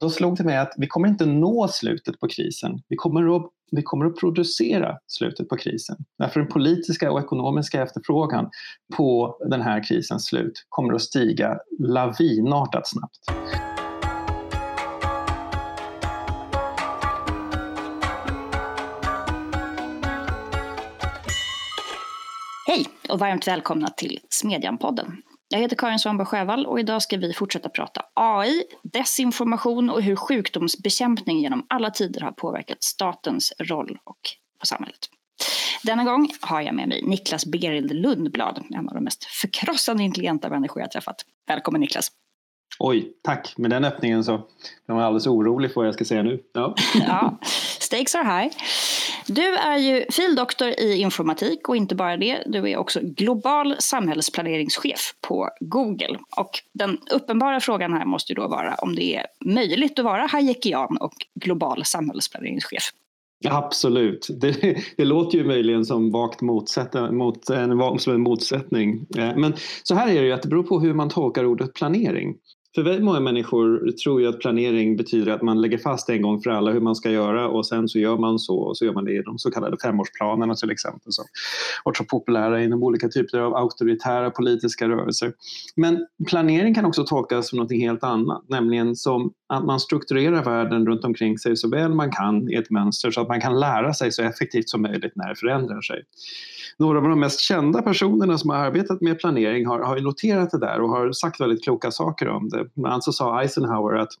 då slog det mig att vi kommer inte nå slutet på krisen. Vi kommer att, vi kommer att producera slutet på krisen. Därför den politiska och ekonomiska efterfrågan på den här krisens slut kommer att stiga lavinartat snabbt. Hej och varmt välkomna till Smedjan-podden. Jag heter Karin Svanberg Sjövall och idag ska vi fortsätta prata AI, desinformation och hur sjukdomsbekämpning genom alla tider har påverkat statens roll och på samhället. Denna gång har jag med mig Niklas Berild Lundblad, en av de mest förkrossande intelligenta människor jag träffat. Välkommen Niklas! Oj, tack. Med den öppningen så blir man alldeles orolig för vad jag ska säga nu. Ja. ja, stakes are high. Du är ju fildoktor i informatik och inte bara det, du är också global samhällsplaneringschef på Google. Och den uppenbara frågan här måste ju då vara om det är möjligt att vara hayekian och global samhällsplaneringschef. Absolut. Det, det, låter ju möjligen som vagt motsätt, mot, en, som en motsättning. Eh, men så här är det ju att det beror på hur man tolkar ordet planering. För väldigt många människor tror ju att planering betyder att man lägger fast en gång för alla hur man ska göra och sen så gör man så och så gör man det i de så kallade femårsplanerna till exempel som varit så populära inom olika typer av auktoritära politiska rörelser. Men planering kan också tolkas som något helt annat, nämligen som att man strukturerar världen runt omkring sig så väl man kan i ett mönster så att man kan lära sig så effektivt som möjligt när det förändrar sig några av de mest kända personerna som har arbetat med planering har, har noterat det där och har sagt väldigt kloka saker om det. Bland annat så sa Eisenhower att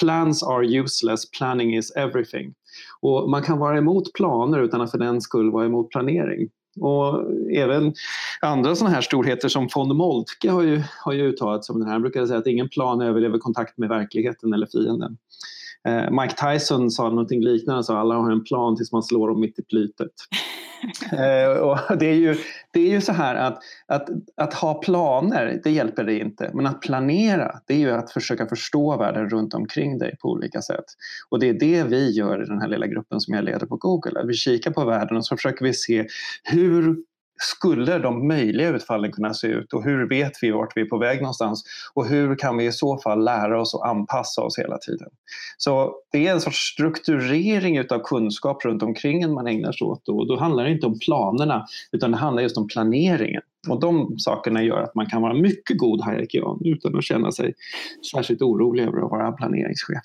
plans are useless, planning is everything. Och man kan vara emot planer utan att för den skull vara emot planering. Och även andra sådana här storheter som von Moltke har ju, har ju uttalat sig om den här. Han brukade säga att ingen plan överlever kontakt med verkligheten eller fienden. Eh, Mike Tyson sa någonting liknande, så alla har en plan tills man slår dem mitt i plytet. Eh, och det, är ju, det är ju så här att, att, att ha planer, det hjälper dig inte. Men att planera, det är ju att försöka förstå världen runt omkring dig på olika sätt. Och det är det vi gör i den här lilla gruppen som jag leder på Google. Att vi kikar på världen och så försöker vi se hur skulle de möjliga utfallen kunna se ut och hur vet vi vart vi är på väg någonstans och hur kan vi i så fall lära oss och anpassa oss hela tiden. Så det är en sorts strukturering utav kunskap runt omkring en man ägnar sig åt och då handlar det inte om planerna utan det handlar just om planeringen. Och de sakerna gör att man kan vara mycket god hierarkian utan att känna sig särskilt orolig över att vara planeringschef.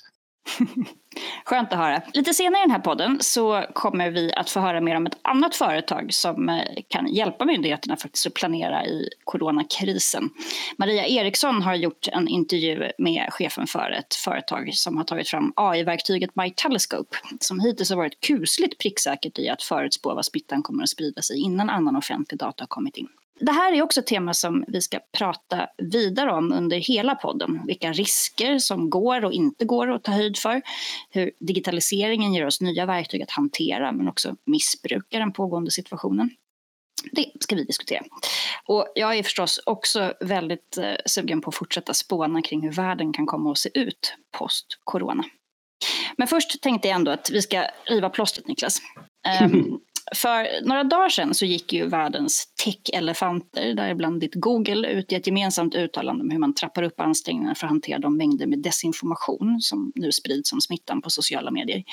Skönt att höra. Lite senare i den här podden så kommer vi att få höra mer om ett annat företag som eh, kan hjälpa myndigheterna faktiskt att planera i coronakrisen. Maria Eriksson har gjort en intervju med chefen för ett företag som har tagit fram AI-verktyget MyTelescope som hittills har varit kusligt pricksäkert i att förutspå vad smittan kommer att sprida sig innan annan offentlig data har kommit in. Det här är också ett tema som vi ska prata vidare om under hela podden. Vilka risker som går och inte går att ta höjd för. Hur digitaliseringen ger oss nya verktyg att hantera men också missbruka den pågående situationen. Det ska vi diskutera. Och jag är förstås också väldigt eh, sugen på att fortsätta spåna kring hur världen kan komma att se ut post-corona. Men först tänkte jag ändå att vi ska riva plåstret, Niklas. Um, För några dagar sedan så gick ju världens tech-elefanter, däribland ditt Google, ut i ett gemensamt uttalande om hur man trappar upp ansträngningarna för att hantera de mängder med desinformation som nu sprids om smittan på sociala medier.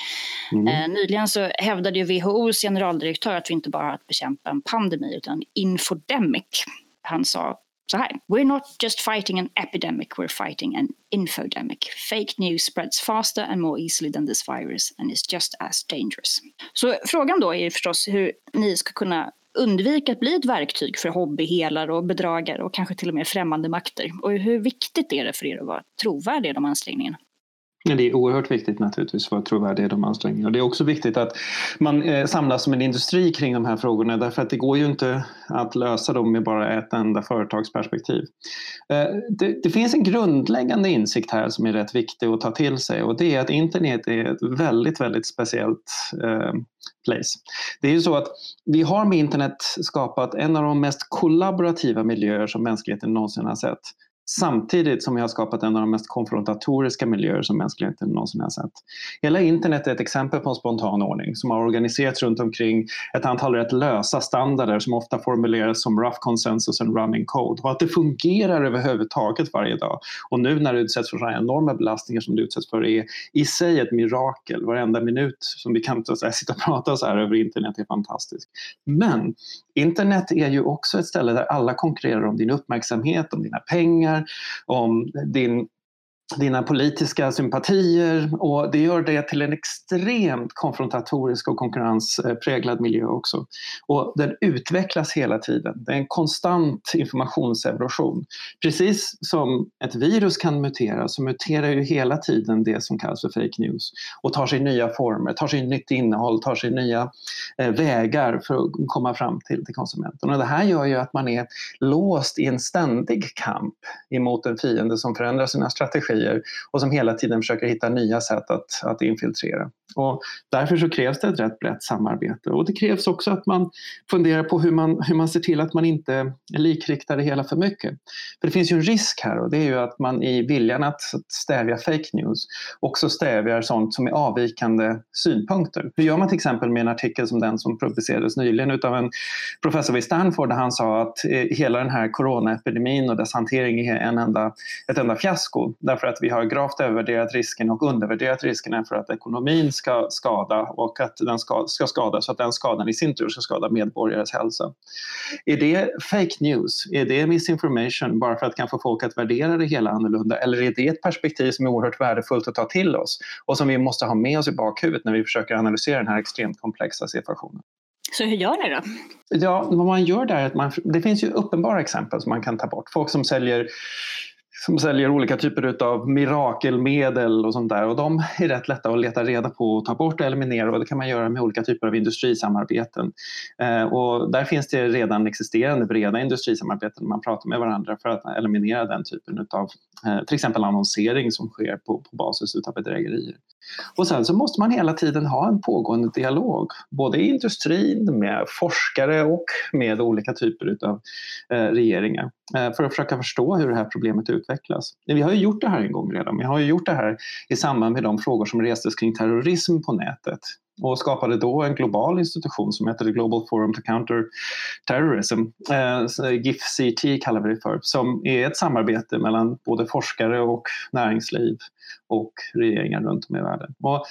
Mm. Eh, nyligen så hävdade ju WHOs generaldirektör att vi inte bara har att bekämpa en pandemi utan en infodemic. Han sa så här. We're not just fighting an epidemic, we're fighting an infodemic. Fake news spreads faster and more easily than this virus and is just as dangerous. Så frågan då är förstås hur ni ska kunna undvika att bli ett verktyg för hobbyhelare och bedragare och kanske till och med främmande makter. Och hur viktigt är det för er att vara trovärdiga i de ansträngningarna? Det är oerhört viktigt naturligtvis för att trovärdiga i de ansträngningarna. Det är också viktigt att man eh, samlas som en industri kring de här frågorna därför att det går ju inte att lösa dem med bara ett enda företagsperspektiv. Eh, det, det, finns en grundläggande insikt här som är rätt viktig att ta till sig och det är att internet är ett väldigt, väldigt speciellt eh, place. Det är ju så att vi har med internet skapat en av de mest kollaborativa miljöer som mänskligheten någonsin har sett samtidigt som vi har skapat en av de mest konfrontatoriska miljöer som mänskligheten någonsin har sett. Hela internet är ett exempel på en spontan ordning som har organiserats runt omkring ett antal rätt lösa standarder som ofta formuleras som rough consensus and running code och att det fungerar överhuvudtaget varje dag. Och nu när det utsätts för sådana enorma belastningar som det utsätts för är i sig ett mirakel. Varenda minut som vi kan så här, sitta och prata så här över internet är fantastisk. Men internet är ju också ett ställe där alla konkurrerar om din uppmärksamhet, om dina pengar, om din dina politiska sympatier och det gör det till en extremt konfrontatorisk och konkurrenspräglad miljö också. Och den utvecklas hela tiden. Det är en konstant informationsevolution. Precis som ett virus kan mutera så muterar ju hela tiden det som kallas för fake news och tar sig nya former, tar sig nytt innehåll, tar sig nya eh, vägar för att komma fram till, till konsumenten. Och det här gör ju att man är låst i en ständig kamp emot en fiende som förändrar sina strategier strategier och som hela tiden försöker hitta nya sätt att, att infiltrera. Och därför så krävs det ett rätt brett samarbete och det krävs också att man funderar på hur man, hur man ser till att man inte likriktar det hela för mycket. För det finns ju en risk här och det är ju att man i viljan att stävja fake news också stävjar sånt som är avvikande synpunkter. Hur gör man till exempel med en artikel som den som publicerades nyligen utav en professor vid Stanford där han sa att eh, hela den här coronaepidemin och dess hantering är en enda, ett enda fiasko därför att vi har gravt övervärderat risken och undervärderat riskerna för att ekonomin ska skada och att den ska, ska skada så att den skadan i sin tur ska skada medborgares hälsa. Är det fake news? Är det misinformation bara för att kanske folk att värdera det hela annorlunda? Eller är det ett perspektiv som är oerhört värdefullt att ta till oss och som vi måste ha med oss i bakhuvudet när vi försöker analysera den här extremt komplexa situationen? Så hur gör ni då? Ja, vad man gör där är att man, det finns ju uppenbara exempel som man kan ta bort. Folk som säljer som säljer olika typer av mirakelmedel och sånt där. Och de är rätt lätta att leta reda på och ta bort och eliminera och det kan man göra med olika typer av industrisamarbeten. Eh, och där finns det redan existerande breda industrisamarbeten man pratar med varandra för att eliminera den typen av eh, till exempel annonsering som sker på, på basis av bedrägerier. Och sen så måste man hela tiden ha en pågående dialog, både i industrin, med forskare och med olika typer av eh, regeringar eh, för att försöka förstå hur det här problemet utvecklas. Vi har ju gjort det här en gång redan. Vi har ju gjort det här i samband med de frågor som restes kring terrorism på nätet och skapade då en global institution som heter Global Forum to Counter Terrorism, eh, kallar vi det för, som är ett samarbete mellan både forskare och näringsliv och regeringar runt om i världen. Och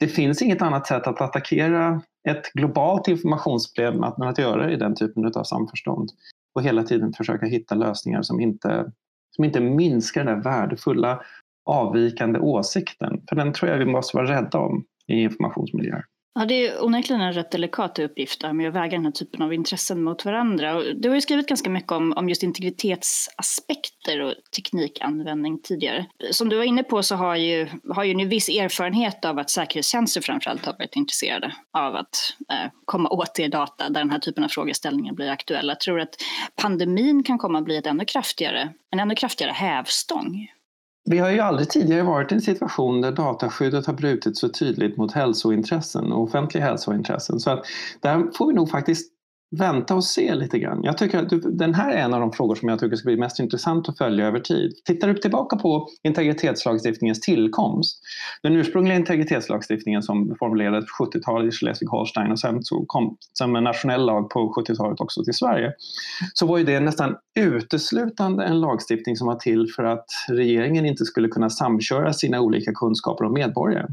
det finns inget annat sätt att attackera ett globalt informationsproblem än att göra i den typen av samförstånd och hela tiden försöka hitta lösningar som inte, som inte minskar den där värdefulla avvikande åsikten. För den tror jag vi måste vara rädda om i informationsmiljöer. Ja, det är onekligen en rätt delikat uppgift där med att väga den här typen av intressen mot varandra. Och du har ju skrivit ganska mycket om, om just integritetsaspekter och teknikanvändning tidigare. Som du var inne på så har ju, har ju en viss erfarenhet av att säkerhetstjänster framförallt har varit intresserade av att eh, komma åt det data där den här typen av frågeställningar blir aktuella. Jag tror att pandemin kan komma att bli ett ännu kraftigare, en ännu kraftigare hävstång vi har ju aldrig tidigare varit i en situation där dataskyddet har brutit så tydligt mot hälsointressen och offentliga hälsointressen. Så att där får vi nog faktiskt vänta och se lite grann. Jag tycker att den här är en av de frågor som jag tycker ska bli mest intressant att följa över tid. Tittar du tillbaka på integritetslagstiftningens tillkomst, den ursprungliga integritetslagstiftningen som formulerades på 70-talet i Schleswig-Holstein och sen så kom som en nationell lag på 70-talet också till Sverige, så var ju det nästan uteslutande en lagstiftning som var till för att regeringen inte skulle kunna samköra sina olika kunskaper om medborgare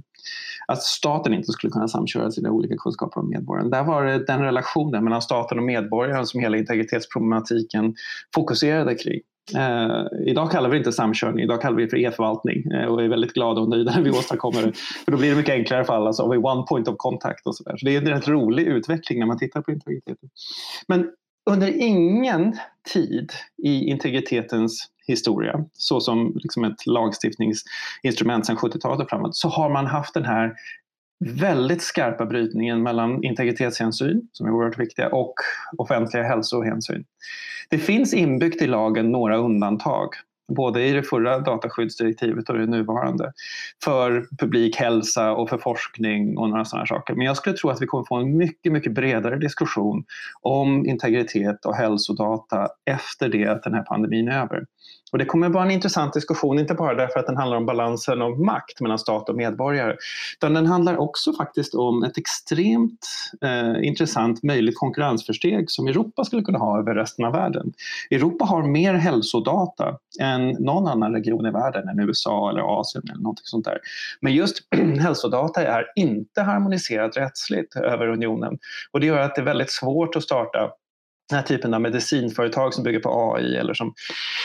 att staten inte skulle kunna samköra sina olika kunskaper om medborgaren. Där var det den relationen mellan staten och medborgaren som hela integritetsproblematiken fokuserade kring. Eh, idag kallar vi det inte samkörning, idag kallar vi det för e-förvaltning eh, och är väldigt glada och nöjda när vi åstadkommer det. För då blir det mycket enklare för alla, så har vi one point of contact och sådär. Så det är en rätt rolig utveckling när man tittar på integriteten. Men under ingen tid i integritetens historia, så som liksom ett lagstiftningsinstrument sedan 70-talet och framåt, så har man haft den här väldigt skarpa brytningen mellan integritetshänsyn, som är oerhört viktiga, och offentliga hälsohänsyn. Det finns inbyggt i lagen några undantag både i det förra dataskyddsdirektivet och det nuvarande, för publik hälsa och för forskning och några sådana saker. Men jag skulle tro att vi kommer få en mycket, mycket bredare diskussion om integritet och hälsodata efter det att den här pandemin är över. Och det kommer vara en intressant diskussion, inte bara därför att den handlar om balansen av makt mellan stat och medborgare, utan den handlar också faktiskt om ett extremt eh, intressant möjligt konkurrensförsteg som Europa skulle kunna ha över resten av världen. Europa har mer hälsodata än någon annan region i världen än USA eller Asien eller något sånt där. Men just hälsodata är inte harmoniserat rättsligt över unionen och det gör att det är väldigt svårt att starta den här typen av medicinföretag som bygger på AI eller som,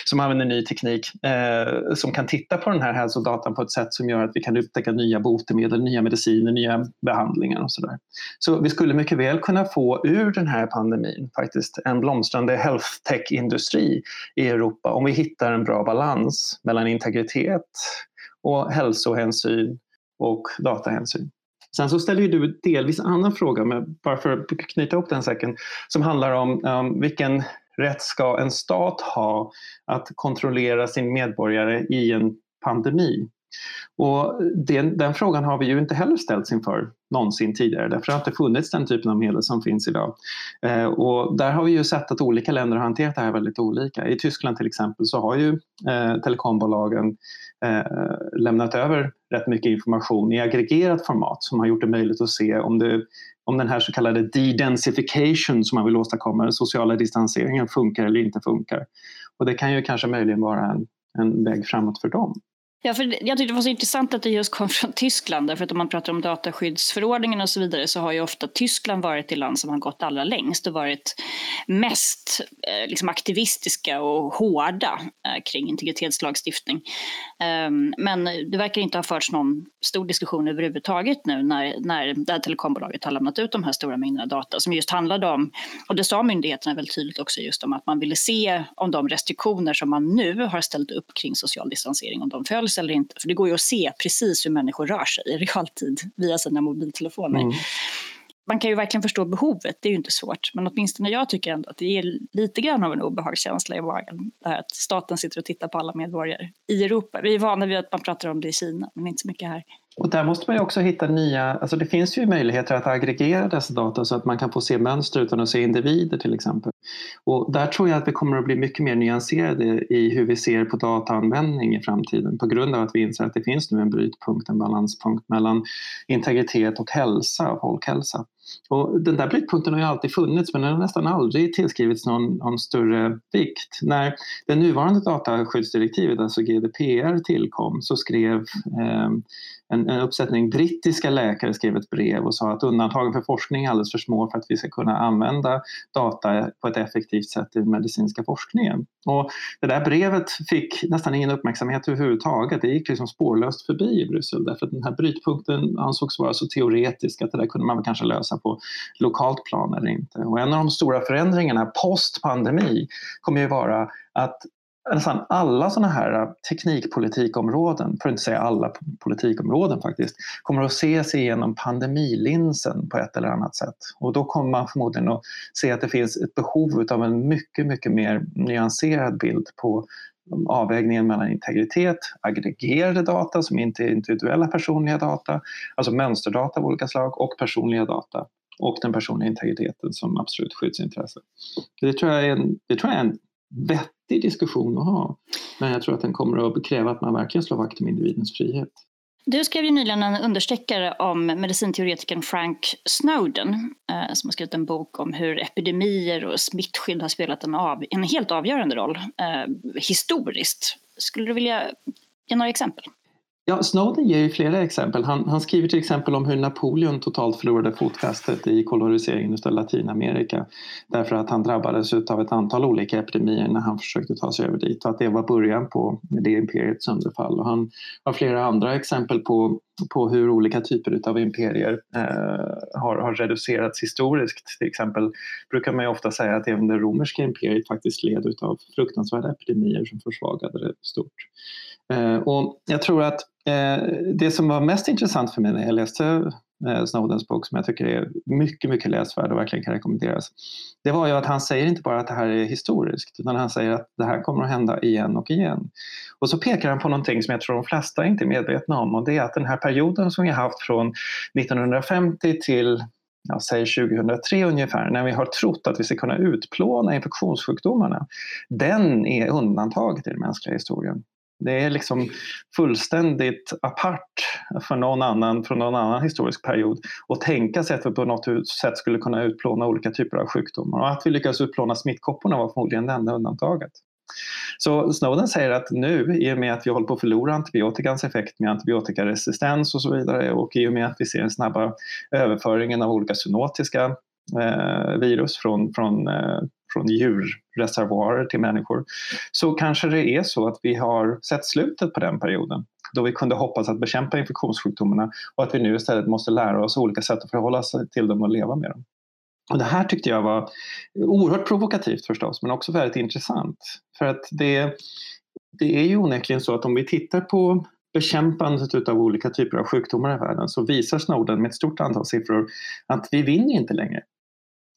som använder ny teknik eh, som kan titta på den här hälsodatan på ett sätt som gör att vi kan upptäcka nya botemedel, nya mediciner, nya behandlingar och sådär. Så vi skulle mycket väl kunna få ur den här pandemin faktiskt en blomstrande health tech-industri i Europa om vi hittar en bra balans mellan integritet och hälsohänsyn och datahänsyn. Sen så ställer ju du delvis annan fråga, men bara för att knyta ihop den säcken, som handlar om um, vilken rätt ska en stat ha att kontrollera sin medborgare i en pandemi? Och den, den, frågan har vi ju inte heller ställts inför någonsin tidigare därför att det inte funnits den typen av medel som finns idag. Eh, och där har vi ju sett att olika länder har hanterat det här väldigt olika. I Tyskland till exempel så har ju eh, telekombolagen eh, lämnat över rätt mycket information i aggregerat format som har gjort det möjligt att se om, det, om den här så kallade de-densification som man vill åstadkomma, den sociala distanseringen, funkar eller inte funkar. Och det kan ju kanske möjligen vara en, en väg framåt för dem. Ja, för jag tyckte det var så intressant att det just kom från Tyskland. Därför att om man pratar om dataskyddsförordningen och så vidare så har ju ofta Tyskland varit det land som har gått allra längst och varit mest eh, liksom aktivistiska och hårda eh, kring integritetslagstiftning. Um, men det verkar inte ha förts någon stor diskussion överhuvudtaget nu när, när det här telekombolaget har lämnat ut de här stora mängderna data som just handlade om, och det sa myndigheterna väldigt tydligt också just om att man ville se om de restriktioner som man nu har ställt upp kring social distansering, om de följs följs eller inte. För det går ju att se precis hur människor rör sig i realtid via sina mobiltelefoner. Mm. Man kan ju verkligen förstå behovet, det är ju inte svårt. Men åtminstone jag tycker ändå att det ger lite grann av en obehagskänsla i magen. Det här att staten sitter och tittar på alla medborgare i Europa. Vi är vana vid att man pratar om det i Kina, men inte så mycket här. Och där måste man ju också hitta nya, alltså det finns ju möjligheter att aggregera dessa data så att man kan få se mönster utan att se individer till exempel. Och där tror jag att vi kommer att bli mycket mer nyanserade i hur vi ser på dataanvändning i framtiden på grund av att vi inser att det finns nu en brytpunkt, en balanspunkt mellan integritet och hälsa, folkhälsa. Och den där brytpunkten har ju alltid funnits men den har nästan aldrig tillskrivits någon, någon större vikt. När det nuvarande dataskyddsdirektivet, alltså GDPR, tillkom så skrev eh, en, en uppsättning brittiska läkare skrev ett brev och sa att undantagen för forskning är alldeles för små för att vi ska kunna använda data på ett effektivt sätt i den medicinska forskningen. Och det där brevet fick nästan ingen uppmärksamhet överhuvudtaget. Det gick liksom spårlöst förbi i Bryssel därför att den här brytpunkten ansågs vara så teoretisk att det där kunde man kanske lösa på lokalt plan eller inte. Och en av de stora förändringarna post pandemi kommer ju vara att nästan alla sådana här äh, teknikpolitikområden, för att inte säga alla politikområden faktiskt, kommer att ses igenom pandemilinsen på ett eller annat sätt. Och då kommer man förmodligen att se att det finns ett behov av en mycket, mycket mer nyanserad bild på mm, avvägningen mellan integritet, aggregerade data som inte är individuella personliga data, alltså mönsterdata av olika slag och personliga data och den personliga integriteten som absolut skyddsintresse. Det tror jag är en, det tror jag är en vettig diskussion att ha. Men jag tror att den kommer att kräva att man verkligen slår vakt om individens frihet. Du skrev ju nyligen en understreckare om medicinteoretikern Frank Snowden eh, som har skrivit en bok om hur epidemier och smittskydd har spelat en, av, en helt avgörande roll eh, historiskt. Skulle du vilja ge några exempel? Ja, Snowden ger ju flera exempel. Han, han, skriver till exempel om hur Napoleon totalt förlorade fotfästet i koloniseringen av Latinamerika därför att han drabbades av ett antal olika epidemier när han försökte ta sig över dit och att det var början på det imperiets sönderfall. Och han har flera andra exempel på, på hur olika typer av imperier eh, har, har reducerats historiskt. Till exempel brukar man ju ofta säga att även det romerska imperiet faktiskt led av fruktansvärda epidemier som försvagade det stort. Eh, och jag tror att eh, det som var mest intressant för mig när jag läste eh, Snowdens bok som jag tycker är mycket, mycket läsvärd och verkligen kan rekommenderas. Det var ju att han säger inte bara att det här är historiskt utan han säger att det här kommer att hända igen och igen. Och så pekar han på någonting som jag tror de flesta inte är medvetna om och det är att den här perioden som vi har haft från 1950 till ja, säg 2003 ungefär, när vi har trott att vi ska kunna utplåna infektionssjukdomarna, den är undantaget i den mänskliga historien. Det är liksom fullständigt apart för någon annan, från någon annan historisk period att tänka sig att vi på något sätt skulle kunna utplåna olika typer av sjukdomar. Och att vi lyckades utplåna smittkopporna var förmodligen det enda undantaget. Så Snowden säger att nu, i och med att vi håller på att förlora antibiotikans effekt med antibiotikaresistens och så vidare och i och med att vi ser den snabba överföringen av olika zoonotiska eh, virus från, från, eh, från djurreservoarer till människor så kanske det är så att vi har sett slutet på den perioden då vi kunde hoppas att bekämpa infektionssjukdomarna och att vi nu istället måste lära oss olika sätt att förhålla sig till dem och leva med dem. Och det här tyckte jag var oerhört provokativt förstås, men också väldigt intressant. För att det, det är ju onekligen så att om vi tittar på bekämpandet av olika typer av sjukdomar i världen så visar Snowden med ett stort antal siffror att vi vinner inte längre.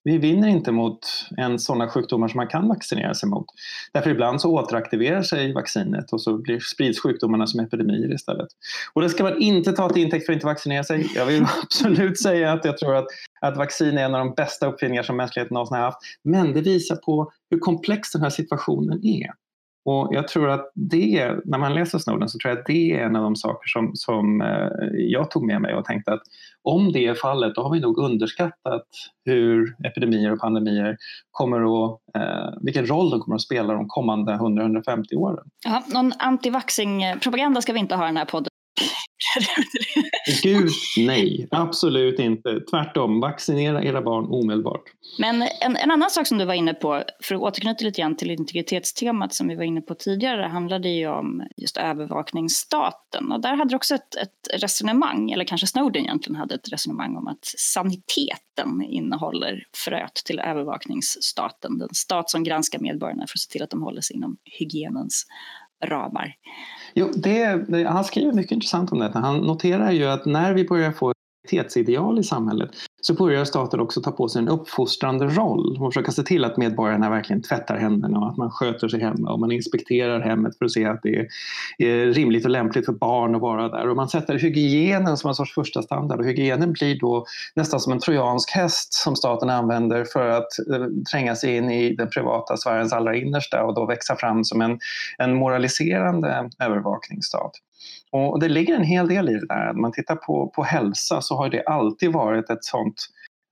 Vi vinner inte mot en sådana sjukdomar som man kan vaccinera sig mot. Därför ibland så återaktiverar sig vaccinet och så blir, sprids sjukdomarna som epidemier istället. Och det ska man inte ta till intäkt för att inte vaccinera sig. Jag vill absolut säga att jag tror att, att vaccin är en av de bästa uppfinningar som mänskligheten någonsin har haft. Men det visar på hur komplex den här situationen är. Och jag tror att det, när man läser Snowden så tror jag att det är en av de saker som, som eh, jag tog med mig och tänkte att om det är fallet då har vi nog underskattat hur epidemier och pandemier kommer att, eh, vilken roll de kommer att spela de kommande 100-150 åren. Ja, någon antivaxing-propaganda ska vi inte ha i den här podden. Gud nej, absolut inte. Tvärtom, vaccinera era barn omedelbart. Men en, en, annan sak som du var inne på, för att återknyta lite grann till integritetstemat som vi var inne på tidigare, handlade ju om just övervakningsstaten. Och där hade du också ett, ett resonemang, eller kanske Snowden egentligen hade ett resonemang om att saniteten innehåller fröet till övervakningsstaten. Den stat som granskar medborgarna för att se till att de håller sig inom hygienens ramar. Jo, det, han skriver mycket intressant om detta. Han noterar ju att när vi börjar få kvalitetsideal i samhället så börjar staten också ta på sig en uppfostrande roll och försöka se till att medborgarna verkligen tvättar händerna och att man sköter sig hemma och man inspekterar hemmet för att se att det är rimligt och lämpligt för barn att vara där. Och man sätter hygienen som en sorts första standard och hygienen blir då nästan som en trojansk häst som staten använder för att eh, tränga sig in i den privata sfärens allra innersta och då växa fram som en, en moraliserande övervakningsstat. Och det ligger en hel del i det där. När man tittar på, på hälsa så har det alltid varit ett sånt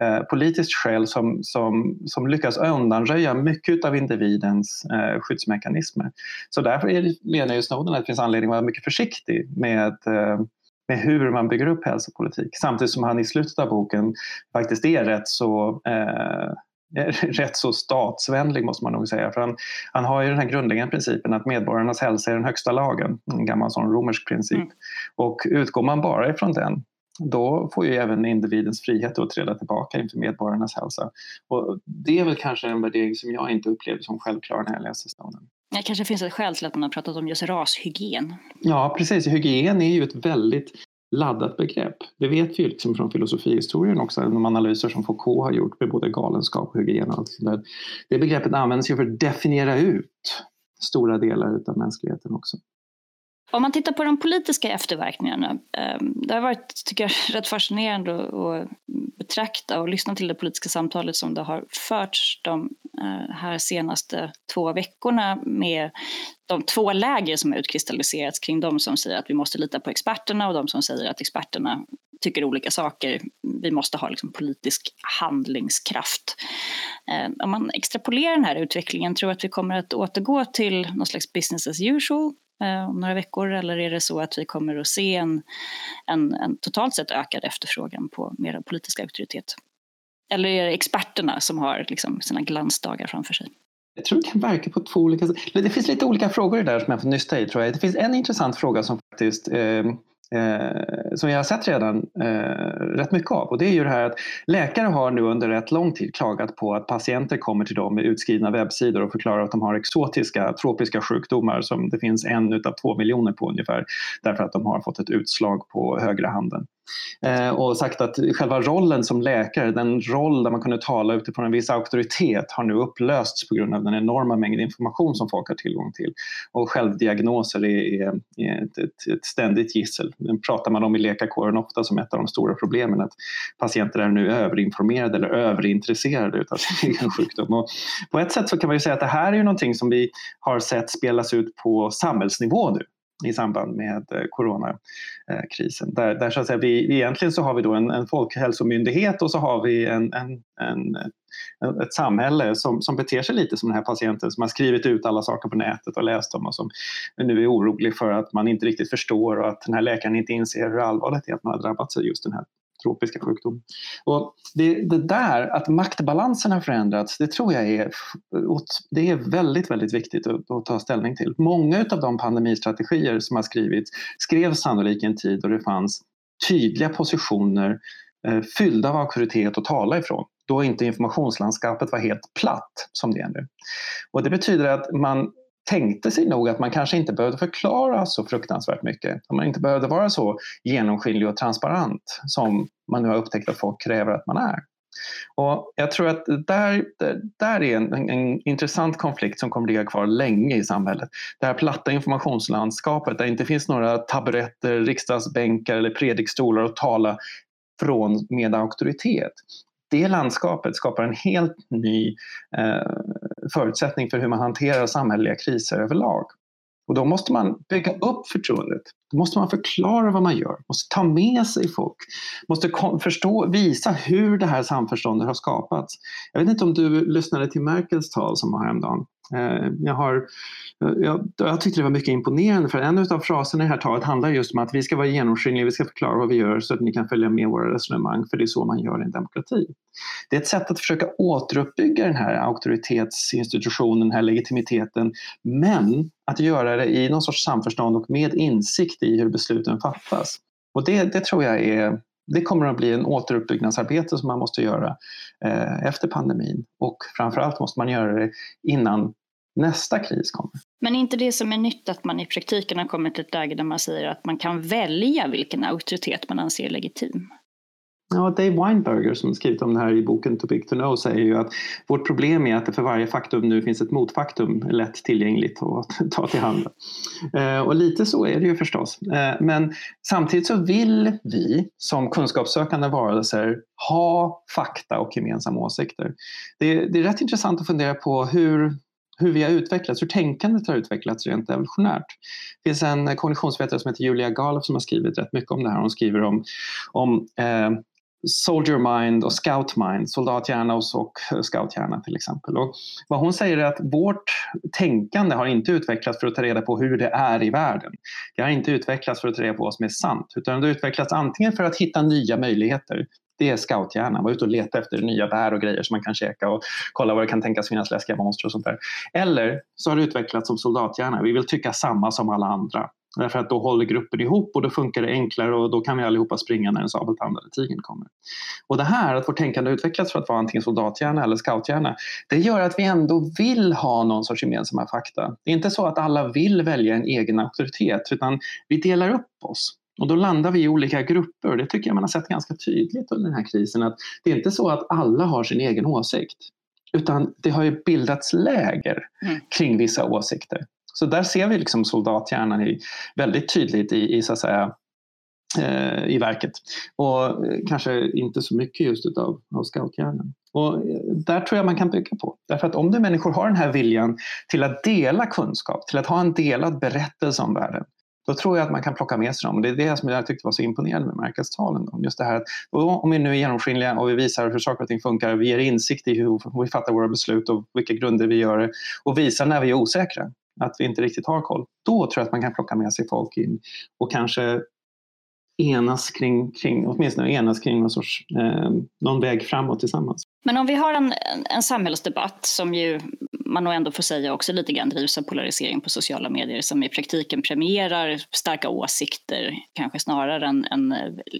eh, politiskt skäl som, som, som lyckas undanröja mycket av individens eh, skyddsmekanismer. Så därför är, menar ju Snowden att det finns anledning att vara mycket försiktig med eh, med hur man bygger upp hälsopolitik. Samtidigt som han i slutet av boken faktiskt är rätt så eh, rätt så statsvänlig måste man nog säga. För han, han har ju den här grundläggande principen att medborgarnas hälsa är den högsta lagen, en gammal sån romersk princip. Mm. Och utgår man bara ifrån den då får ju även individens frihet att träda tillbaka inför medborgarnas hälsa. Och det är väl kanske en värdering som jag inte upplevde som självklar när jag läste Stonen. Det kanske finns ett skäl till att man har pratat om just rashygien. Ja, precis. Hygien är ju ett väldigt laddat begrepp. Det vet vi ju liksom från filosofihistorien också, de analyser som Foucault har gjort med både galenskap och hygien och allt sånt Det begreppet används ju för att definiera ut stora delar av mänskligheten också. Om man tittar på de politiska efterverkningarna, ehm, det har varit tycker jag, rätt fascinerande att betrakta och lyssna till det politiska samtalet som det har förts de eh, här senaste två veckorna med de två läger som har utkristalliserats kring de som säger att vi måste lita på experterna och de som säger att experterna tycker olika saker. Vi måste ha liksom politisk handlingskraft. Ehm, om man extrapolerar den här utvecklingen, tror att vi kommer att återgå till någon slags business as usual Eh, om några veckor eller är det så att vi kommer att se en, en, en totalt sett ökad efterfrågan på mer politisk auktoritet? Eller är det experterna som har liksom sina glansdagar framför sig? Jag tror det kan verka på två olika sätt. Det finns lite olika frågor där som jag får nysta i tror jag. Det finns en intressant fråga som faktiskt eh, eh, som jag har sett redan eh, rätt mycket av. Och det är ju det här att läkare har nu under rätt lång tid klagat på att patienter kommer till dem med utskrivna webbsidor och förklarar att de har exotiska tropiska sjukdomar som det finns en utav två miljoner på ungefär därför att de har fått ett utslag på högra handen. Eh, och sagt att själva rollen som läkare, den roll där man kunde tala utifrån en viss auktoritet har nu upplösts på grund av den enorma mängd information som folk har tillgång till. Och självdiagnoser är, är, är ett, ett, ett, ständigt gissel. Det pratar man om i läkarkåren ofta som ett av de stora problemen att patienter är nu överinformerade eller överintresserade av sin egen sjukdom. Och på ett sätt så kan man ju säga att det här är ju någonting som vi har sett spelas ut på samhällsnivå nu i samband med eh, coronakrisen. Där, där så att säga, vi, egentligen så har vi då en, en folkhälsomyndighet och så har vi en, en, en, ett samhälle som, som beter sig lite som den här patienten som har skrivit ut alla saker på nätet och läst dem och som nu är orolig för att man inte riktigt förstår och att den här läkaren inte inser hur allvarligt det är att man har drabbats av just den här tropiska sjukdom. Och det, det, där, att maktbalansen har förändrats, det tror jag är, det är väldigt, väldigt viktigt att, att ta ställning till. Många av de pandemistrategier som har skrivits skrevs sannolikt i en tid då det fanns tydliga positioner eh, fyllda av auktoritet att tala ifrån då inte informationslandskapet var helt platt som det är nu. Och det betyder att man tänkte sig nog att man kanske inte behövde förklara så fruktansvärt mycket. Att man inte behövde vara så genomskinlig och transparent som man nu har upptäckt att folk kräver att man är. Och jag tror att det där, där är en, en, en, intressant konflikt som kommer ligga kvar länge i samhället. Det här platta informationslandskapet där det inte finns några taburetter, riksdagsbänkar eller predikstolar att tala från med auktoritet det landskapet skapar en helt ny eh, förutsättning för hur man hanterar samhälleliga kriser överlag. Och då måste man bygga upp förtroendet. Då måste man förklara vad man gör, måste ta med sig folk, måste förstå, visa hur det här samförståndet har skapats. Jag vet inte om du lyssnade till Merkels tal som var häromdagen. Eh, jag, har, jag, jag tyckte det var mycket imponerande för en av fraserna i det här talet handlar just om att vi ska vara genomskinliga, vi ska förklara vad vi gör så att ni kan följa med våra resonemang för det är så man gör i en demokrati. Det är ett sätt att försöka återuppbygga den här auktoritetsinstitutionen, den här legitimiteten men att göra det i någon sorts samförstånd och med insikt i hur besluten fattas. Och det, det tror jag är det kommer att bli en återuppbyggnadsarbete som man måste göra eh, efter pandemin. Och framförallt måste man göra det innan nästa kris kommer. Men är inte det som är nytt att man i praktiken har kommit till ett läge där man säger att man kan välja vilken auktoritet man anser legitim? Ja, Dave Weinberger som skrivit om det här i boken Too Big To Know säger ju att vårt problem är att det för varje faktum nu finns ett motfaktum lätt tillgängligt att ta till hand. Eh, och lite så är det ju förstås. Eh, men samtidigt så vill vi som kunskapssökande varelser ha fakta och gemensamma åsikter. Det, det är rätt intressant att fundera på hur hur vi har utvecklats, hur tänkandet har utvecklats rent evolutionärt. Det finns en kognitionsvetare som heter Julia Gallup som har skrivit rätt mycket om det här. Hon skriver om, om eh, Soldier Mind och Scout Mind, soldathjärna och scouthjärna till exempel. Och vad hon säger är att vårt tänkande har inte utvecklats för att ta reda på hur det är i världen. Det har inte utvecklats för att ta reda på vad som är sant, utan det har utvecklats antingen för att hitta nya möjligheter, det är scouthjärnan, vara ute och leta efter nya bär och grejer som man kan käka och kolla vad det kan tänkas finnas läskiga monster och sånt där. Eller så har det utvecklats som soldathjärna, vi vill tycka samma som alla andra. Därför att då håller gruppen ihop och då funkar det enklare och då kan vi allihopa springa när den sabeltandade tigern kommer. Och det här, att vårt tänkande utvecklats för att vara antingen soldathjärna eller scouthjärna, det gör att vi ändå vill ha någon sorts gemensamma fakta. Det är inte så att alla vill välja en egen auktoritet utan vi delar upp oss. Och då landar vi i olika grupper det tycker jag man har sett ganska tydligt under den här krisen att det är inte så att alla har sin egen åsikt. Utan det har ju bildats läger mm. kring vissa åsikter. Så där ser vi liksom soldathjärnan i, väldigt tydligt i, i, så att säga, eh, i verket. Och kanske inte så mycket just utav, av scouthjärnan. Och där tror jag man kan bygga på. Därför att om du människor har den här viljan till att dela kunskap, till att ha en delad berättelse om världen, då tror jag att man kan plocka med sig dem. Det är det som jag tyckte var så imponerande med Merkelstalen. Just det här att om vi nu är genomskinliga och vi visar hur saker och ting funkar, vi ger insikt i hur vi fattar våra beslut och vilka grunder vi gör det och visar när vi är osäkra att vi inte riktigt har koll. Då tror jag att man kan plocka med sig folk in och kanske enas kring, kring åtminstone enas kring någon, sorts, eh, någon väg framåt tillsammans. Men om vi har en, en samhällsdebatt som ju man nog ändå får säga också lite grann drivs av polarisering på sociala medier som i praktiken premierar starka åsikter kanske snarare än, än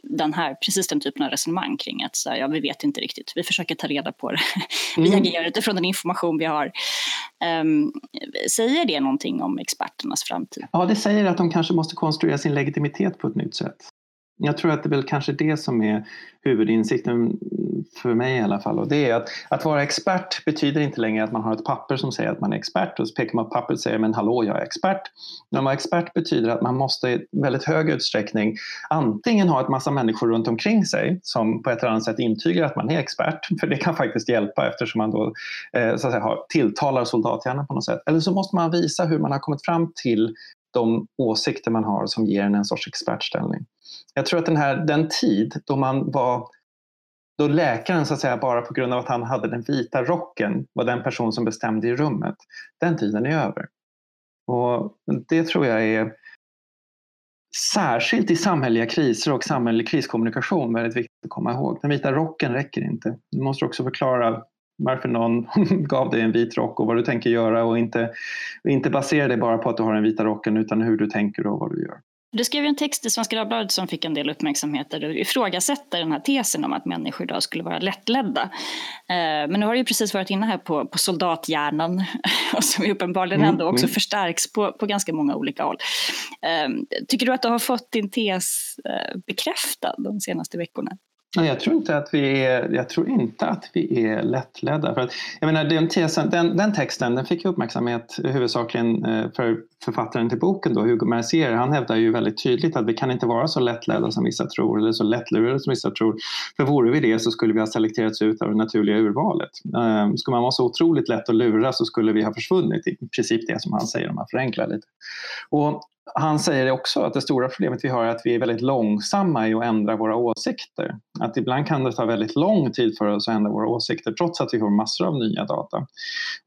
den här, precis den typen av resonemang kring att så här, ja, vi vet inte riktigt, vi försöker ta reda på det, vi mm. agerar utifrån den information vi har. Um, säger det någonting om experternas framtid? Ja, det säger att de kanske måste konstruera sin legitimitet på ett nytt sätt. Jag tror att det är väl kanske det som är huvudinsikten för mig i alla fall. Och det är att, att vara expert betyder inte längre att man har ett papper som säger att man är expert och så pekar man på pappret och säger men hallå jag är expert. Men att vara expert betyder att man måste i väldigt hög utsträckning antingen ha ett massa människor runt omkring sig som på ett eller annat sätt intygar att man är expert, för det kan faktiskt hjälpa eftersom man då eh, så att säga, har, tilltalar soldathjärnan på något sätt. Eller så måste man visa hur man har kommit fram till de åsikter man har som ger en en sorts expertställning. Jag tror att den, här, den tid då man var då läkaren så att säga bara på grund av att han hade den vita rocken var den person som bestämde i rummet. Den tiden är över. Och det tror jag är särskilt i samhälleliga kriser och samhällelig kriskommunikation väldigt viktigt att komma ihåg. Den vita rocken räcker inte. Du måste också förklara varför någon gav dig en vit rock och vad du tänker göra och inte, inte basera dig bara på att du har den vita rocken utan hur du tänker och vad du gör. Du skrev en text i Svenska Dagbladet som fick en del uppmärksamhet där du ifrågasätter den här tesen om att människor idag skulle vara lättledda. Eh, men nu har du ju precis varit inne här på, på soldathjärnan och som uppenbarligen mm, ändå också mm. förstärks på, på ganska många olika håll. Eh, tycker du att du har fått din tes eh, bekräftad de senaste veckorna? Jag tror inte att vi är, jag tror inte att vi är lättledda. För att, jag menar, den, tesen, den, den texten den fick uppmärksamhet huvudsakligen eh, för författaren till boken, då, Hugo Mercier. Han hävdar ju väldigt tydligt att vi kan inte vara så lättledda som vissa tror eller så lättlurade som vissa tror. För vore vi det så skulle vi ha selekterats ut av det naturliga urvalet. Ehm, skulle man vara så otroligt lätt att lura så skulle vi ha försvunnit i princip det som han säger om man förenklar lite. Och han säger också att det stora problemet vi har är att vi är väldigt långsamma i att ändra våra åsikter. Att ibland kan det ta väldigt lång tid för oss att ändra våra åsikter trots att vi får massor av nya data.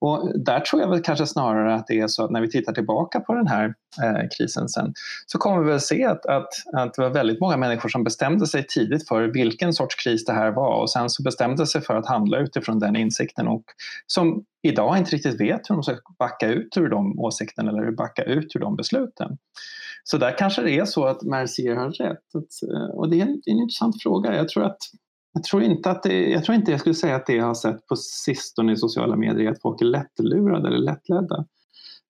Och där tror jag väl kanske snarare att det är så att när vi tittar tillbaka på den här eh, krisen sen så kommer vi väl se att, att, att det var väldigt många människor som bestämde sig tidigt för vilken sorts kris det här var och sen så bestämde sig för att handla utifrån den insikten och som idag inte riktigt vet hur de ska backa ut ur de åsikterna eller backa ut ur de besluten. Så där kanske det är så att Mercier har rätt. Eh, och det är en, en intressant fråga. Jag tror, att, jag, tror inte att det, jag tror inte jag skulle säga att det jag har sett på sistone i sociala medier är att folk är lättlurade eller lättledda.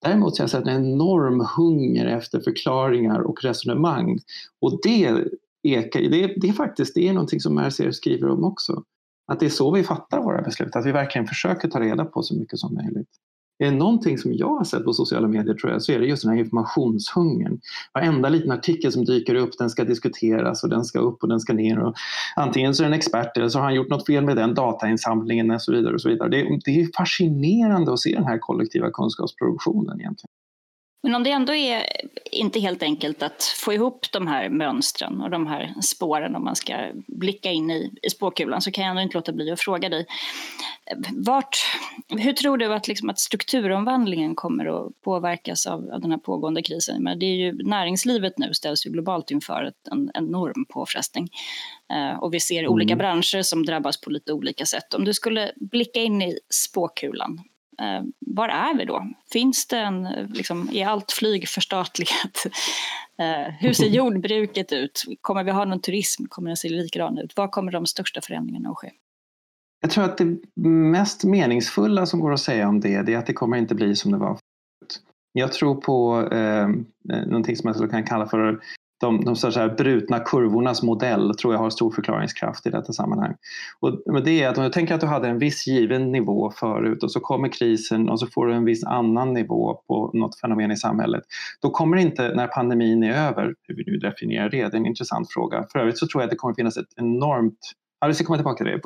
Däremot har jag sett en enorm hunger efter förklaringar och resonemang. Och det, ekar, det, det är faktiskt det är någonting som Mercier skriver om också. Att det är så vi fattar våra beslut, att vi verkligen försöker ta reda på så mycket som möjligt. Är det någonting som jag har sett på sociala medier tror jag, så är det just den här informationshungern. Varenda liten artikel som dyker upp den ska diskuteras och den ska upp och den ska ner. Och antingen så är det en expert eller så har han gjort något fel med den datainsamlingen och så vidare. Och så vidare. Det, det är fascinerande att se den här kollektiva kunskapsproduktionen egentligen. Men om det ändå är inte helt enkelt att få ihop de här mönstren och de här spåren om man ska blicka in i, i spåkulan så kan jag ändå inte låta bli att fråga dig. Vart, hur tror du att, liksom, att strukturomvandlingen kommer att påverkas av, av den här pågående krisen? Men det är ju, näringslivet nu ställs ju globalt inför ett, en enorm påfrestning. Uh, och vi ser mm. olika branscher som drabbas på lite olika sätt. Om du skulle blicka in i spåkulan, Eh, var är vi då? Finns det en, liksom, är allt flyg förstatligat? Eh, hur ser jordbruket ut? Kommer vi ha någon turism? Kommer den se likadan ut? Var kommer de största förändringarna att ske? Jag tror att det mest meningsfulla som går att säga om det, det är att det kommer inte bli som det var förut. Jag tror på eh, någonting som jag kan kalla för de, de så här brutna kurvornas modell tror jag har stor förklaringskraft i detta sammanhang. Och, men det är att om du tänker att du hade en viss given nivå förut och så kommer krisen och så får du en viss annan nivå på något fenomen i samhället. Då kommer inte, när pandemin är över, hur vi nu definierar det, det är en intressant fråga. För övrigt så tror jag att det kommer finnas ett enormt Ja, vi ska komma tillbaka till det.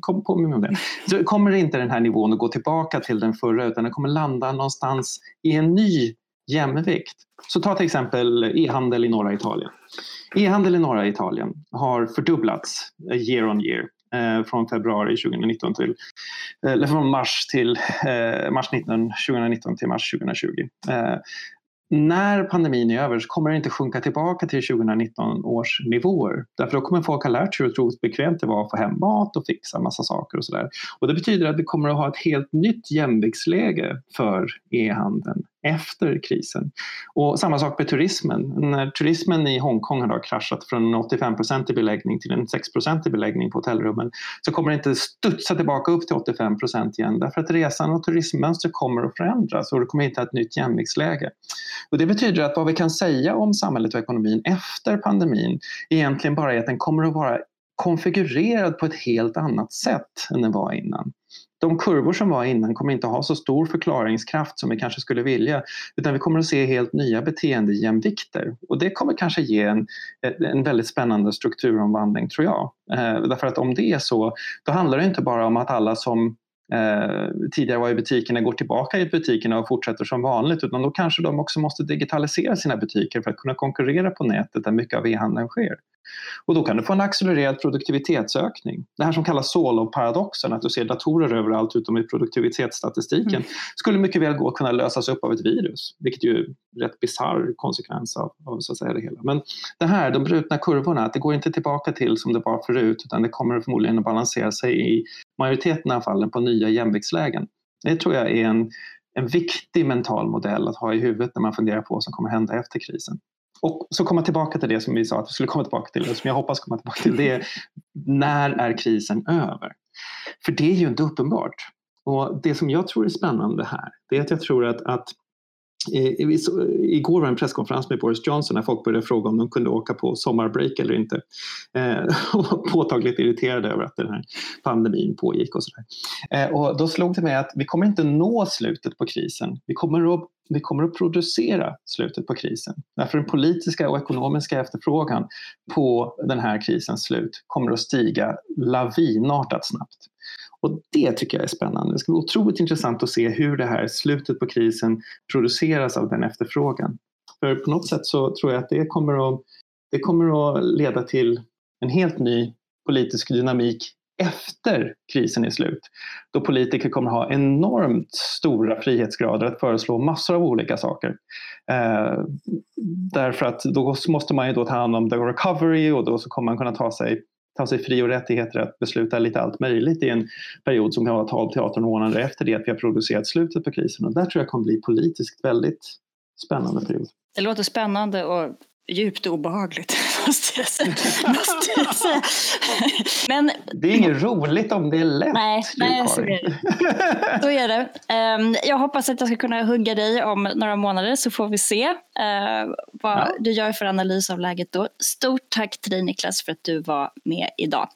Kom, kom med det. Så kommer inte den här nivån att gå tillbaka till den förra utan den kommer landa någonstans i en ny jämvikt. Så ta till exempel e-handel i norra Italien. E-handel i norra Italien har fördubblats eh, year on year eh, från februari 2019 till, eh, eller från mars, till, eh, mars 19, 2019 till mars 2020. Eh, när pandemin är över så kommer det inte sjunka tillbaka till 2019 års nivåer. Därför då kommer folk ha lärt sig hur otroligt bekvämt det var att få hem mat och fixa massa saker och sådär. Och det betyder att vi kommer att ha ett helt nytt jämviktsläge för e-handeln efter krisen. Och samma sak med turismen. När turismen i Hongkong har kraschat från en 85 i beläggning till en 6 i beläggning på hotellrummen så kommer det inte studsa tillbaka upp till 85% igen därför att resan och turismmönster kommer att förändras och det kommer hitta ett nytt jämviktsläge. Och det betyder att vad vi kan säga om samhället och ekonomin efter pandemin egentligen bara är att den kommer att vara konfigurerad på ett helt annat sätt än den var innan. De kurvor som var innan kommer inte ha så stor förklaringskraft som vi kanske skulle vilja utan vi kommer att se helt nya beteendejämvikter och det kommer kanske ge en, en väldigt spännande strukturomvandling tror jag. Eh, därför att om det är så, då handlar det inte bara om att alla som eh, tidigare var i butikerna går tillbaka i butikerna och fortsätter som vanligt utan då kanske de också måste digitalisera sina butiker för att kunna konkurrera på nätet där mycket av e-handeln sker. Och då kan du få en accelererad produktivitetsökning. Det här som kallas Solov-paradoxen, att du ser datorer överallt utom i produktivitetsstatistiken, mm. skulle mycket väl gå att kunna lösas upp av ett virus, vilket ju är en rätt bisarr konsekvens av, av, så att säga, det hela. Men det här, de brutna kurvorna, att det går inte tillbaka till som det var förut utan det kommer förmodligen att balansera sig i majoriteten av fallen på nya jämviktslägen. Det tror jag är en, en viktig mental modell att ha i huvudet när man funderar på vad som kommer hända efter krisen. Och så komma tillbaka till det som vi sa att vi skulle komma tillbaka till, och som jag hoppas komma tillbaka till, det är när är krisen över? För det är ju inte uppenbart. Och det som jag tror är spännande här, det är att jag tror att, att eh, Igår var en presskonferens med Boris Johnson när folk började fråga om de kunde åka på sommarbreak eller inte. Eh, och var påtagligt irriterade över att den här pandemin pågick och sådär. Eh, och då slog det mig att vi kommer inte nå slutet på krisen. Vi kommer att vi kommer att producera slutet på krisen. Därför den politiska och ekonomiska efterfrågan på den här krisens slut kommer att stiga lavinartat snabbt. Och det tycker jag är spännande. Det ska bli otroligt intressant att se hur det här slutet på krisen produceras av den efterfrågan. För på något sätt så tror jag att det kommer att, det kommer att leda till en helt ny politisk dynamik efter krisen är slut. Då politiker kommer ha enormt stora frihetsgrader att föreslå massor av olika saker. Eh, därför att då måste man ju då ta hand om the recovery och då så kommer man kunna ta sig ta sig fri och rättigheter att besluta lite allt möjligt i en period som kan vara 12 till 18 månader efter det att vi har producerat slutet på krisen. Och där tror jag kommer bli politiskt väldigt spännande period. Det låter spännande och djupt obehagligt, måste jag säga. måste jag säga. Men, det är inget roligt om det är lätt. Nej, nej så är det. Så är det. Um, jag hoppas att jag ska kunna hugga dig om några månader så får vi se uh, vad ja. du gör för analys av läget då. Stort tack till dig Niklas för att du var med idag.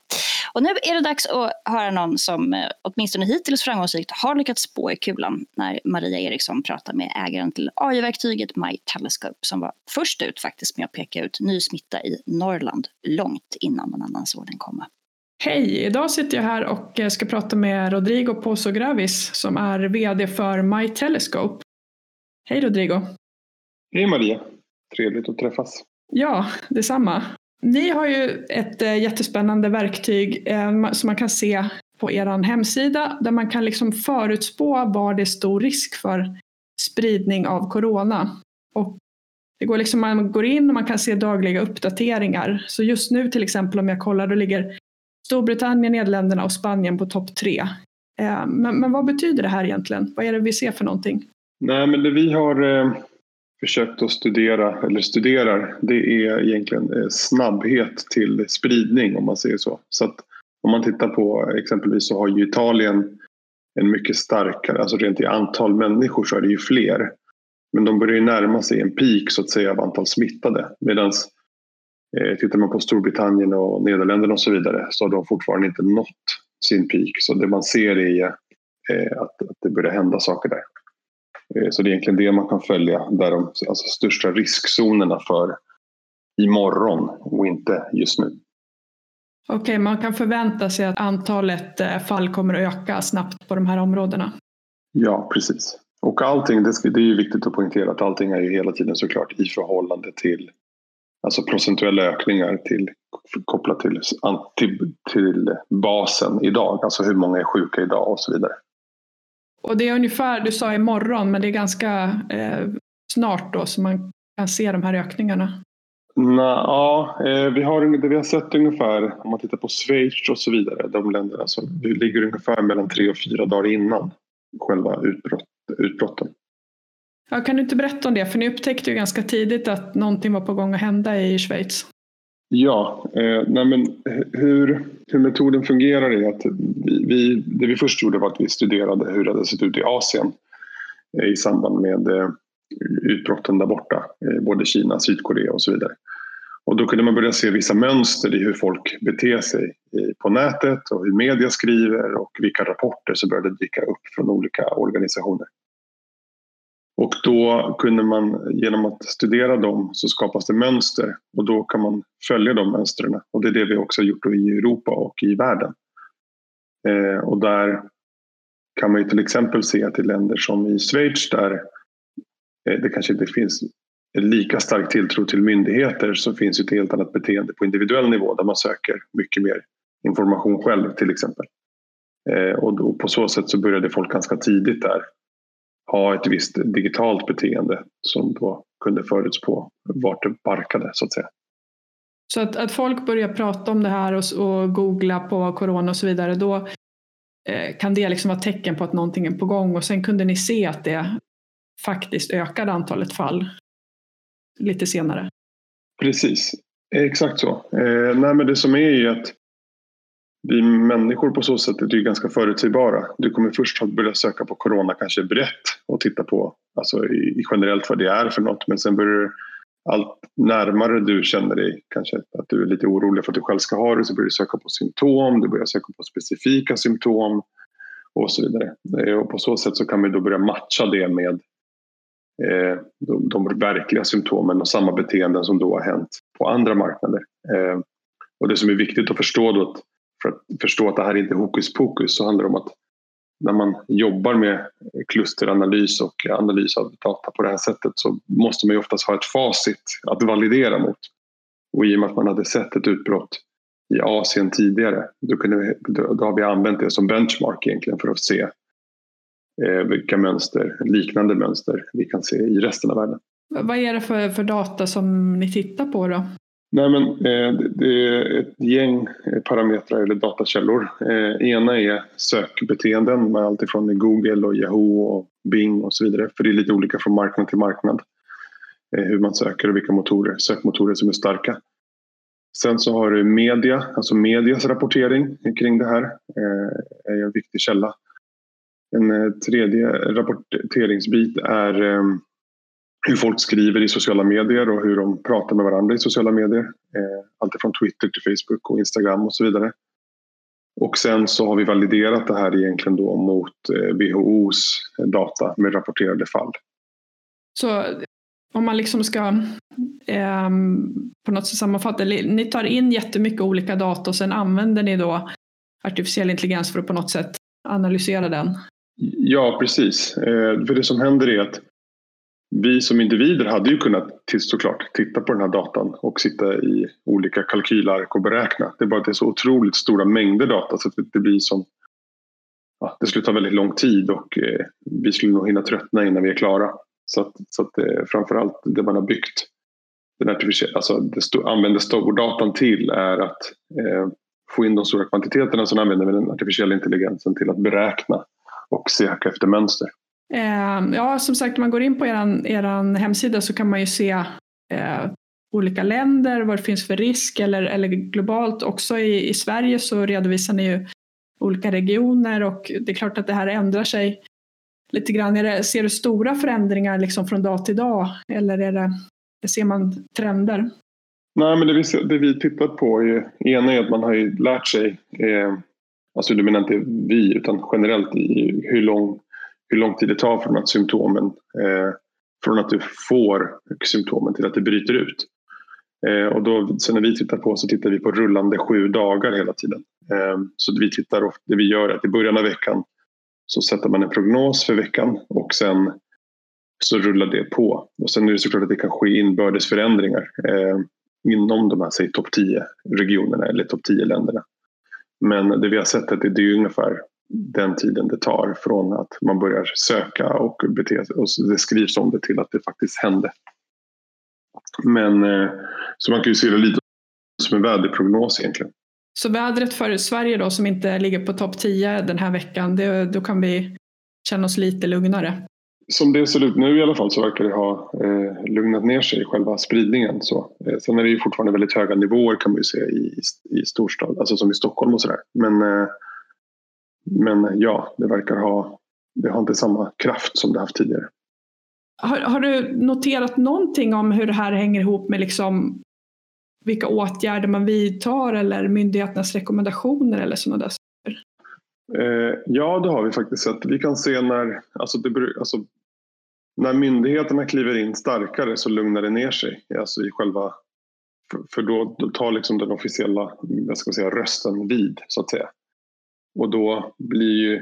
Och nu är det dags att höra någon som eh, åtminstone hittills framgångsrikt har lyckats spå i kulan när Maria Eriksson pratar med ägaren till AI-verktyget My Telescope som var först ut faktiskt med att peka ut ny smitta i Norrland långt innan någon annan såg den komma. Hej! Idag sitter jag här och eh, ska prata med Rodrigo Pozo Gravis som är VD för My Telescope. Hej Rodrigo! Hej Maria! Trevligt att träffas. Ja, detsamma. Ni har ju ett eh, jättespännande verktyg eh, som man kan se på er hemsida där man kan liksom förutspå var det är stor risk för spridning av corona. Och det går liksom, man går in och man kan se dagliga uppdateringar. Så just nu till exempel om jag kollar då ligger Storbritannien, Nederländerna och Spanien på topp tre. Eh, men, men, vad betyder det här egentligen? Vad är det vi ser för någonting? Nej, men det vi har försökt att studera, eller studerar, det är egentligen eh, snabbhet till spridning om man säger så. Så att om man tittar på exempelvis så har ju Italien en mycket starkare, alltså rent i antal människor så är det ju fler. Men de börjar ju närma sig en peak så att säga av antal smittade. Medan eh, tittar man på Storbritannien och Nederländerna och så vidare så har de fortfarande inte nått sin peak. Så det man ser är eh, att, att det börjar hända saker där. Eh, så det är egentligen det man kan följa, där de alltså, största riskzonerna för imorgon och inte just nu. Okej, okay, man kan förvänta sig att antalet eh, fall kommer att öka snabbt på de här områdena? Ja, precis. Och allting, det är ju viktigt att poängtera att allting är ju hela tiden såklart i förhållande till alltså procentuella ökningar till, kopplat till, till, till basen idag, alltså hur många är sjuka idag och så vidare. Och det är ungefär, du sa imorgon, men det är ganska eh, snart då som man kan se de här ökningarna? Nå, ja, eh, vi har, det vi har sett ungefär, om man tittar på Schweiz och så vidare, de länderna, så vi ligger ungefär mellan tre och fyra dagar innan själva utbrott, utbrotten. Ja, kan du inte berätta om det? För ni upptäckte ju ganska tidigt att någonting var på gång att hända i Schweiz. Ja, eh, nej men hur, hur metoden fungerar är att vi, vi, det vi först gjorde var att vi studerade hur det hade sett ut i Asien eh, i samband med eh, utbrotten där borta, eh, både Kina, Sydkorea och så vidare. Och då kunde man börja se vissa mönster i hur folk beter sig eh, på nätet och hur media skriver och vilka rapporter som började dyka upp från olika organisationer. Och då kunde man genom att studera dem så skapas det mönster och då kan man följa de mönstren. Och det är det vi också har gjort i Europa och i världen. Eh, och där kan man ju till exempel se att i länder som i Schweiz där eh, det kanske inte finns en lika stark tilltro till myndigheter så finns ett helt annat beteende på individuell nivå där man söker mycket mer information själv till exempel. Eh, och då, på så sätt så började folk ganska tidigt där ha ett visst digitalt beteende som då kunde förutspå vart det barkade så att säga. Så att, att folk börjar prata om det här och, och googla på corona och så vidare, då eh, kan det liksom vara tecken på att någonting är på gång och sen kunde ni se att det faktiskt ökade antalet fall lite senare. Precis, exakt så. Eh, nej, men det som är ju att vi människor på så sätt är ju ganska förutsägbara. Du kommer först att börja söka på corona kanske brett och titta på alltså i, generellt vad det är för något men sen börjar du allt närmare du känner dig kanske att du är lite orolig för att du själv ska ha det så börjar du söka på symptom, du börjar söka på specifika symptom och så vidare. Eh, och på så sätt så kan vi då börja matcha det med eh, de, de verkliga symptomen och samma beteenden som då har hänt på andra marknader. Eh, och det som är viktigt att förstå då att för att förstå att det här inte är hokus pokus så handlar det om att när man jobbar med klusteranalys och analys av data på det här sättet så måste man ju oftast ha ett facit att validera mot. Och i och med att man hade sett ett utbrott i Asien tidigare då, kunde vi, då, då har vi använt det som benchmark egentligen för att se eh, vilka mönster, liknande mönster vi kan se i resten av världen. Vad är det för, för data som ni tittar på då? Nej, men, eh, det är ett gäng eh, parametrar eller datakällor. Eh, ena är sökbeteenden med allt ifrån Google och Yahoo och Bing och så vidare. För det är lite olika från marknad till marknad. Eh, hur man söker och vilka motorer, sökmotorer som är starka. Sen så har du media, alltså medias rapportering kring det här eh, är en viktig källa. En eh, tredje rapporteringsbit är eh, hur folk skriver i sociala medier och hur de pratar med varandra i sociala medier. Eh, allt från Twitter till Facebook och Instagram och så vidare. Och sen så har vi validerat det här egentligen då mot eh, WHOs data med rapporterade fall. Så om man liksom ska eh, på något sätt sammanfatta, ni tar in jättemycket olika data och sen använder ni då artificiell intelligens för att på något sätt analysera den? Ja, precis. Eh, för det som händer är att vi som individer hade ju kunnat såklart titta på den här datan och sitta i olika kalkylark och beräkna. Det är bara att det är så otroligt stora mängder data så att det blir som ja, det skulle ta väldigt lång tid och eh, vi skulle nog hinna tröttna innan vi är klara. Så att, så att eh, framförallt det man har byggt den artificiella, alltså det st använder stordatan till är att eh, få in de stora kvantiteterna som använder med den artificiella intelligensen till att beräkna och söka efter mönster. Ehm, ja, som sagt, om man går in på er er hemsida så kan man ju se eh, olika länder, vad det finns för risk eller, eller globalt. Också i, i Sverige så redovisar ni ju olika regioner och det är klart att det här ändrar sig lite grann. Det, ser du stora förändringar liksom från dag till dag eller är det, ser man trender? Nej, men det vi, det vi tittat på är ena är att man har ju lärt sig, eh, alltså du menar inte vi utan generellt i hur lång hur lång tid det tar från att symptomen eh, från att du får symptomen till att det bryter ut. Eh, och då, så när vi tittar på så tittar vi på rullande sju dagar hela tiden. Eh, så vi tittar, det vi gör är att i början av veckan så sätter man en prognos för veckan och sen så rullar det på. Och sen är det såklart att det kan ske inbördes förändringar eh, inom de här säg topp 10 regionerna eller topp 10 länderna. Men det vi har sett är att det är ungefär den tiden det tar från att man börjar söka och bete sig och det skrivs om det till att det faktiskt hände. Men eh, så man kan ju se det lite som en väderprognos egentligen. Så vädret för Sverige då som inte ligger på topp 10 den här veckan, det, då kan vi känna oss lite lugnare? som det ser ut nu i alla fall så verkar det ha eh, lugnat ner sig, själva spridningen. Så. Eh, sen är det ju fortfarande väldigt höga nivåer kan man ju se i, i storstad, alltså som i Stockholm och sådär. Men, eh, men ja, det verkar ha, det har inte samma kraft som det haft tidigare. Har, har, du noterat någonting om hur det här hänger ihop med liksom vilka åtgärder man vidtar eller myndigheternas rekommendationer eller sådana där saker? Eh, ja, det har vi faktiskt sett. Vi kan se när, alltså det, alltså, när myndigheterna kliver in starkare så lugnar det ner sig. Alltså i själva, för, då, tar liksom den officiella jag ska säga, rösten vid, så att säga. Och då blir ju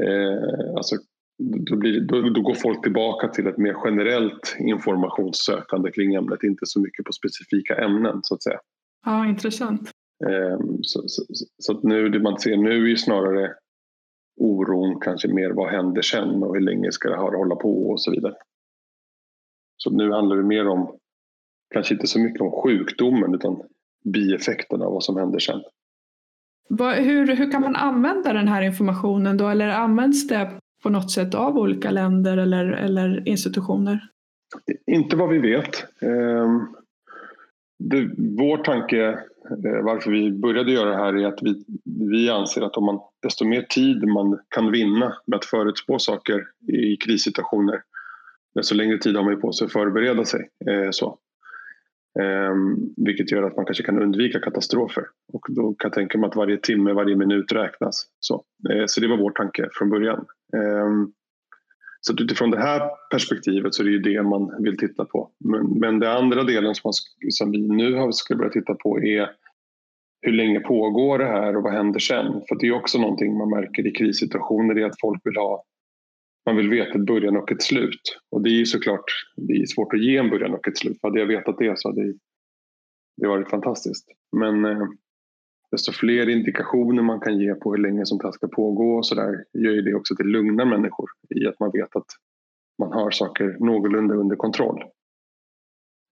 eh, alltså, då, blir, då, då, går folk tillbaka till ett mer generellt informationssökande kring ämnet, inte så mycket på specifika ämnen så att säga. Ja, intressant. Ehm, så, så, så, att nu, det man ser nu är ju snarare oron kanske mer vad händer sen och hur länge ska det här hålla på och så vidare. Så nu handlar det mer om, kanske inte så mycket om sjukdomen utan bieffekterna av vad som händer sen. Hur, hur kan man använda den här informationen då eller används det på något sätt av olika länder eller, eller institutioner? Inte vad vi vet. Ehm, det, vår tanke eh, varför vi började göra det här är att vi, vi anser att om man, desto mer tid man kan vinna med att förutspå saker i krissituationer desto längre tid har man på sig att förbereda sig. Eh, så. Um, vilket gör att man kanske kan undvika katastrofer. Och då kan jag tänka mig att varje timme, varje minut räknas. Så, uh, så det var vår tanke från början. Um, så utifrån det här perspektivet så är det ju det man vill titta på. Men, men den andra delen som, man, som vi nu har, ska börja titta på är hur länge pågår det här och vad händer sen? För det är också någonting man märker i krissituationer, är att folk vill ha man vill veta ett början och ett slut. Och det är ju såklart det är svårt att ge en början och ett slut. Hade jag vetat det så hade det varit fantastiskt. Men eh, desto fler indikationer man kan ge på hur länge som det ska pågå och så där gör ju det också till lugna människor i att man vet att man har saker någorlunda under kontroll.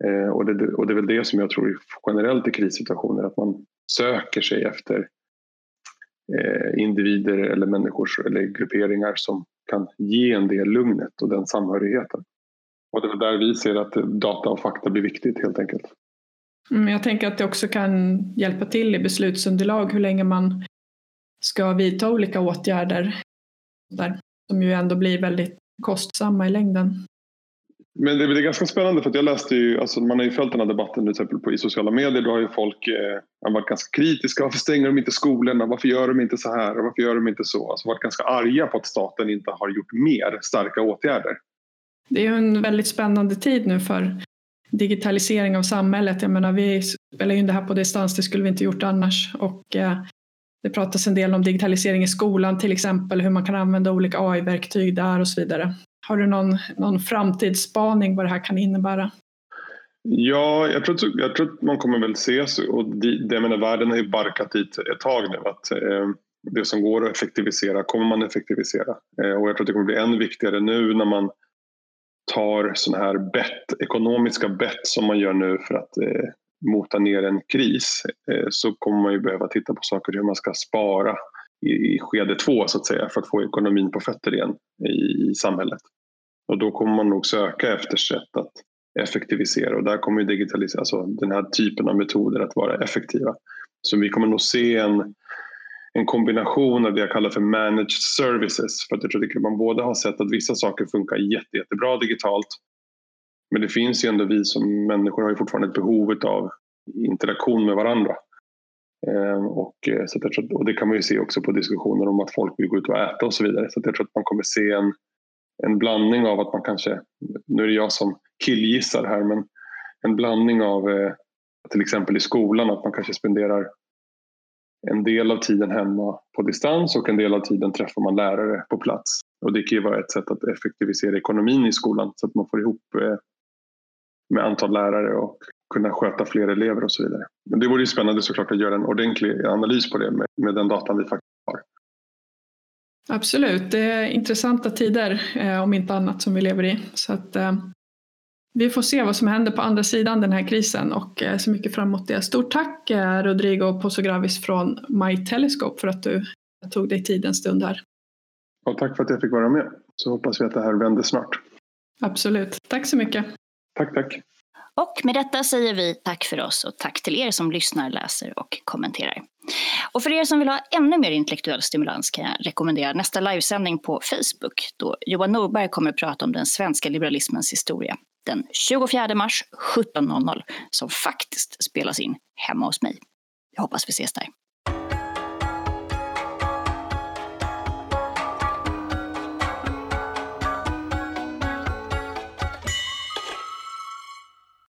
Eh, och, det, och det är väl det som jag tror generellt i krissituationer, att man söker sig efter eh, individer eller människor eller grupperingar som kan ge en det lugnet och den samhörigheten. Och det är där vi ser att data och fakta blir viktigt helt enkelt. Mm, jag tänker att det också kan hjälpa till i beslutsunderlag hur länge man ska vidta olika åtgärder där, som ju ändå blir väldigt kostsamma i längden. Men det är ganska spännande för att jag läste ju, alltså man har ju följt den här debatten till exempel på, i sociala medier. Då har ju folk eh, varit ganska kritiska. Varför stänger de inte skolorna? Varför gör de inte så här? varför gör de inte så? Alltså varit ganska arga på att staten inte har gjort mer starka åtgärder. Det är ju en väldigt spännande tid nu för digitalisering av samhället. Jag menar, vi spelar in det här på distans, det skulle vi inte gjort annars. Och, eh, det pratas en del om digitalisering i skolan till exempel, hur man kan använda olika AI-verktyg där och så vidare. Har du någon, någon framtidsspaning vad det här kan innebära? Ja, jag tror, jag tror att man kommer väl se, och det, menar, världen har ju barkat dit ett tag nu, att eh, det som går att effektivisera kommer man effektivisera. Eh, och jag tror att det kommer bli än viktigare nu när man tar sådana här bett, ekonomiska bett som man gör nu för att eh, mota ner en kris eh, så kommer man ju behöva titta på saker hur man ska spara i, i skede två så att säga för att få ekonomin på fötter igen i, i samhället. Och då kommer man nog söka efter sätt att effektivisera och där kommer digitalisering, alltså den här typen av metoder att vara effektiva. Så vi kommer nog se en, en kombination av det jag kallar för managed services. För att jag tror att man både har sett att vissa saker funkar jätte, jättebra digitalt men det finns ju ändå vi som människor har ju fortfarande ett behov av interaktion med varandra. Ehm, och, eh, så jag tror, och det kan man ju se också på diskussioner om att folk vill gå ut och äta och så vidare. Så jag tror att man kommer se en, en blandning av att man kanske, nu är det jag som killgissar här, men en blandning av eh, till exempel i skolan att man kanske spenderar en del av tiden hemma på distans och en del av tiden träffar man lärare på plats. Och det kan ju vara ett sätt att effektivisera ekonomin i skolan så att man får ihop eh, med antal lärare och kunna sköta fler elever och så vidare. Men det vore ju spännande såklart att göra en ordentlig analys på det med, med den datan vi faktiskt. Absolut, det är intressanta tider eh, om inte annat som vi lever i. Så att, eh, vi får se vad som händer på andra sidan den här krisen och eh, så mycket fram emot det. Stort tack Rodrigo Posogravis från My Telescope för att du tog dig tid en stund här. Och tack för att jag fick vara med. så hoppas vi att det här vänder snart. Absolut. Tack så mycket. Tack, tack. Och med detta säger vi tack för oss och tack till er som lyssnar, läser och kommenterar. Och för er som vill ha ännu mer intellektuell stimulans kan jag rekommendera nästa livesändning på Facebook då Johan Norberg kommer att prata om den svenska liberalismens historia den 24 mars 17.00 som faktiskt spelas in hemma hos mig. Jag hoppas vi ses där.